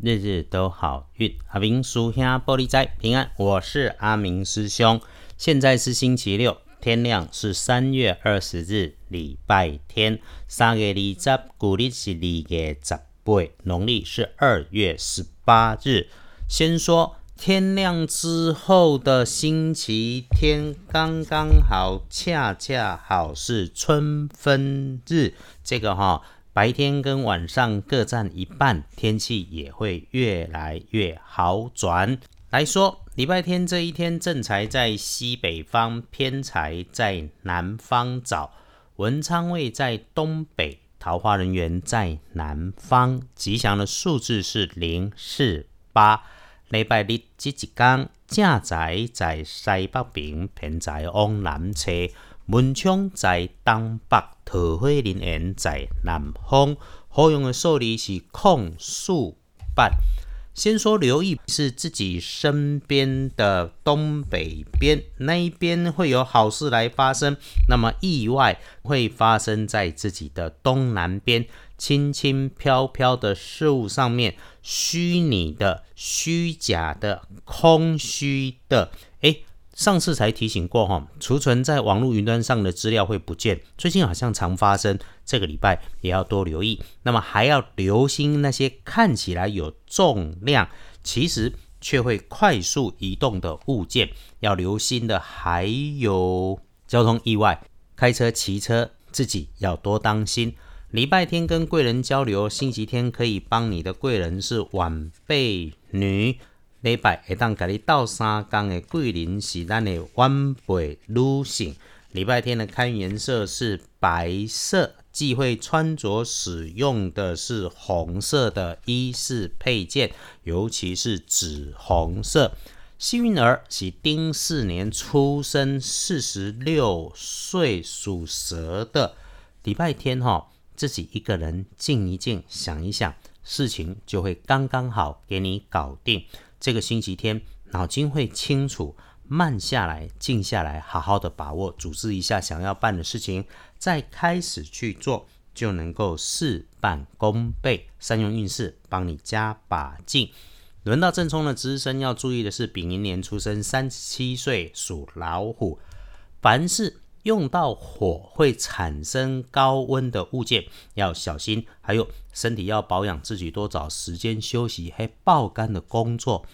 日日都好运。阿明叔兄玻璃斋平安，我是阿明师兄。现在是星期六，天亮是三月二十日，礼拜天。三月二十，古历是二月十八，农历是二月十八日。先说天亮之后的星期天，刚刚好，恰恰好是春分日。这个哈。白天跟晚上各占一半，天气也会越来越好转。来说，礼拜天这一天，正财在西北方，偏财在南方找，文昌位在东北，桃花人员在南方。吉祥的数字是零四八。礼拜日这一天，正财在西北边，偏财往南侧。文昌在东北，桃花人缘在南方。好用的数字是空数八。先说留意是自己身边的东北边那一边会有好事来发生，那么意外会发生在自己的东南边，轻轻飘飘的事物上面，虚拟的、虚假的、空虚的，诶。上次才提醒过哈，储存在网络云端上的资料会不见，最近好像常发生，这个礼拜也要多留意。那么还要留心那些看起来有重量，其实却会快速移动的物件。要留心的还有交通意外，开车、骑车自己要多当心。礼拜天跟贵人交流，星期天可以帮你的贵人是晚辈女。礼拜会当甲你斗三工的桂林是咱的晚辈女性。礼拜天的开颜色是白色，忌讳穿着使用的是红色的衣饰配件，尤其是紫红色。幸运儿是丁巳年出生，四十六岁属蛇的。礼拜天哈，自己一个人静一静，想一想，事情就会刚刚好给你搞定。这个星期天，脑筋会清楚，慢下来，静下来，好好的把握，组织一下想要办的事情，再开始去做，就能够事半功倍。善用运势，帮你加把劲。轮到正冲的值日生要注意的是，丙寅年出生，三十七岁，属老虎。凡是用到火会产生高温的物件，要小心。还有身体要保养，自己多找时间休息。还爆肝的工作，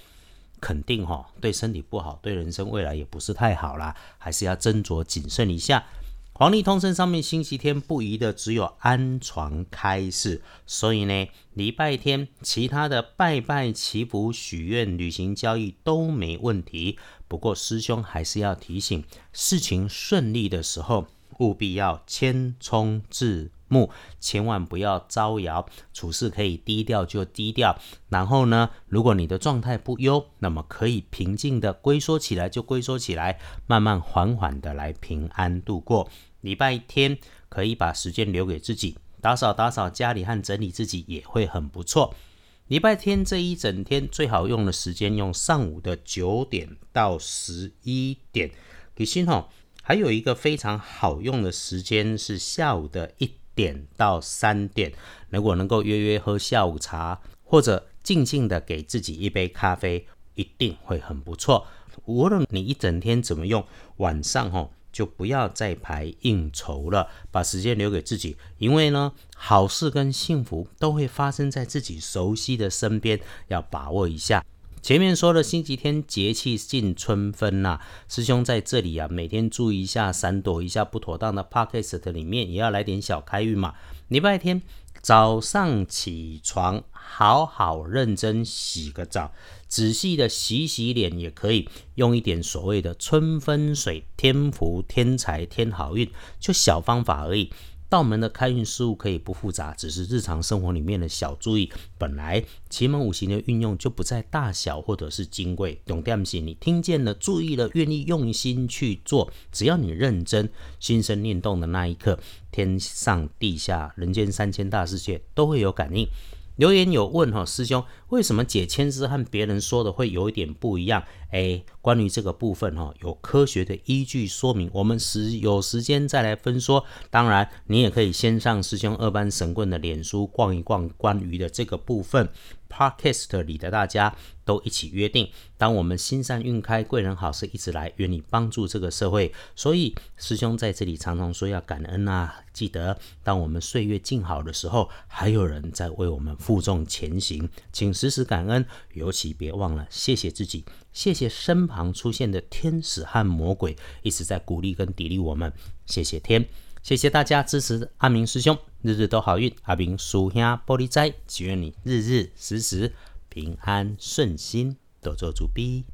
肯定哈对身体不好，对人生未来也不是太好啦，还是要斟酌谨慎一下。黄历通胜上面星期天不宜的只有安床开市，所以呢，礼拜天其他的拜拜、祈福、许愿、旅行、交易都没问题。不过师兄还是要提醒，事情顺利的时候，务必要谦冲自目，千万不要招摇。处事可以低调就低调。然后呢，如果你的状态不优，那么可以平静的龟缩起来就龟缩起来，慢慢缓缓的来平安度过。礼拜天可以把时间留给自己，打扫打扫家里和整理自己也会很不错。礼拜天这一整天最好用的时间用上午的九点到十一点。其实哈，还有一个非常好用的时间是下午的一点到三点。如果能够约约喝下午茶，或者静静的给自己一杯咖啡，一定会很不错。无论你一整天怎么用，晚上哈。就不要再排应酬了，把时间留给自己，因为呢，好事跟幸福都会发生在自己熟悉的身边，要把握一下。前面说的星期天节气进春分呐，师兄在这里啊，每天注意一下，闪躲一下不妥当的 podcast 里面，也要来点小开运嘛。礼拜天早上起床，好好认真洗个澡。仔细的洗洗脸也可以，用一点所谓的春分水，添福添财添好运，就小方法而已。道门的开运事物可以不复杂，只是日常生活里面的小注意。本来奇门五行的运用就不在大小或者是金贵，懂点心，你听见了，注意了，愿意用心去做，只要你认真，心生念动的那一刻，天上地下人间三千大世界都会有感应。留言有问哈，师兄，为什么解签字和别人说的会有一点不一样？哎，关于这个部分哈，有科学的依据说明，我们时有时间再来分说。当然，你也可以先上师兄二班神棍的脸书逛一逛关于的这个部分。Podcast 里的大家都一起约定，当我们心善运开，贵人好事一直来，愿你帮助这个社会。所以师兄在这里常常说要感恩啊，记得当我们岁月静好的时候，还有人在为我们负重前行，请时时感恩，尤其别忘了谢谢自己，谢谢身旁出现的天使和魔鬼，一直在鼓励跟砥砺我们，谢谢天。谢谢大家支持阿明师兄，日日都好运。阿明叔兄玻璃斋，祈愿你日日时时平安顺心，多做主逼。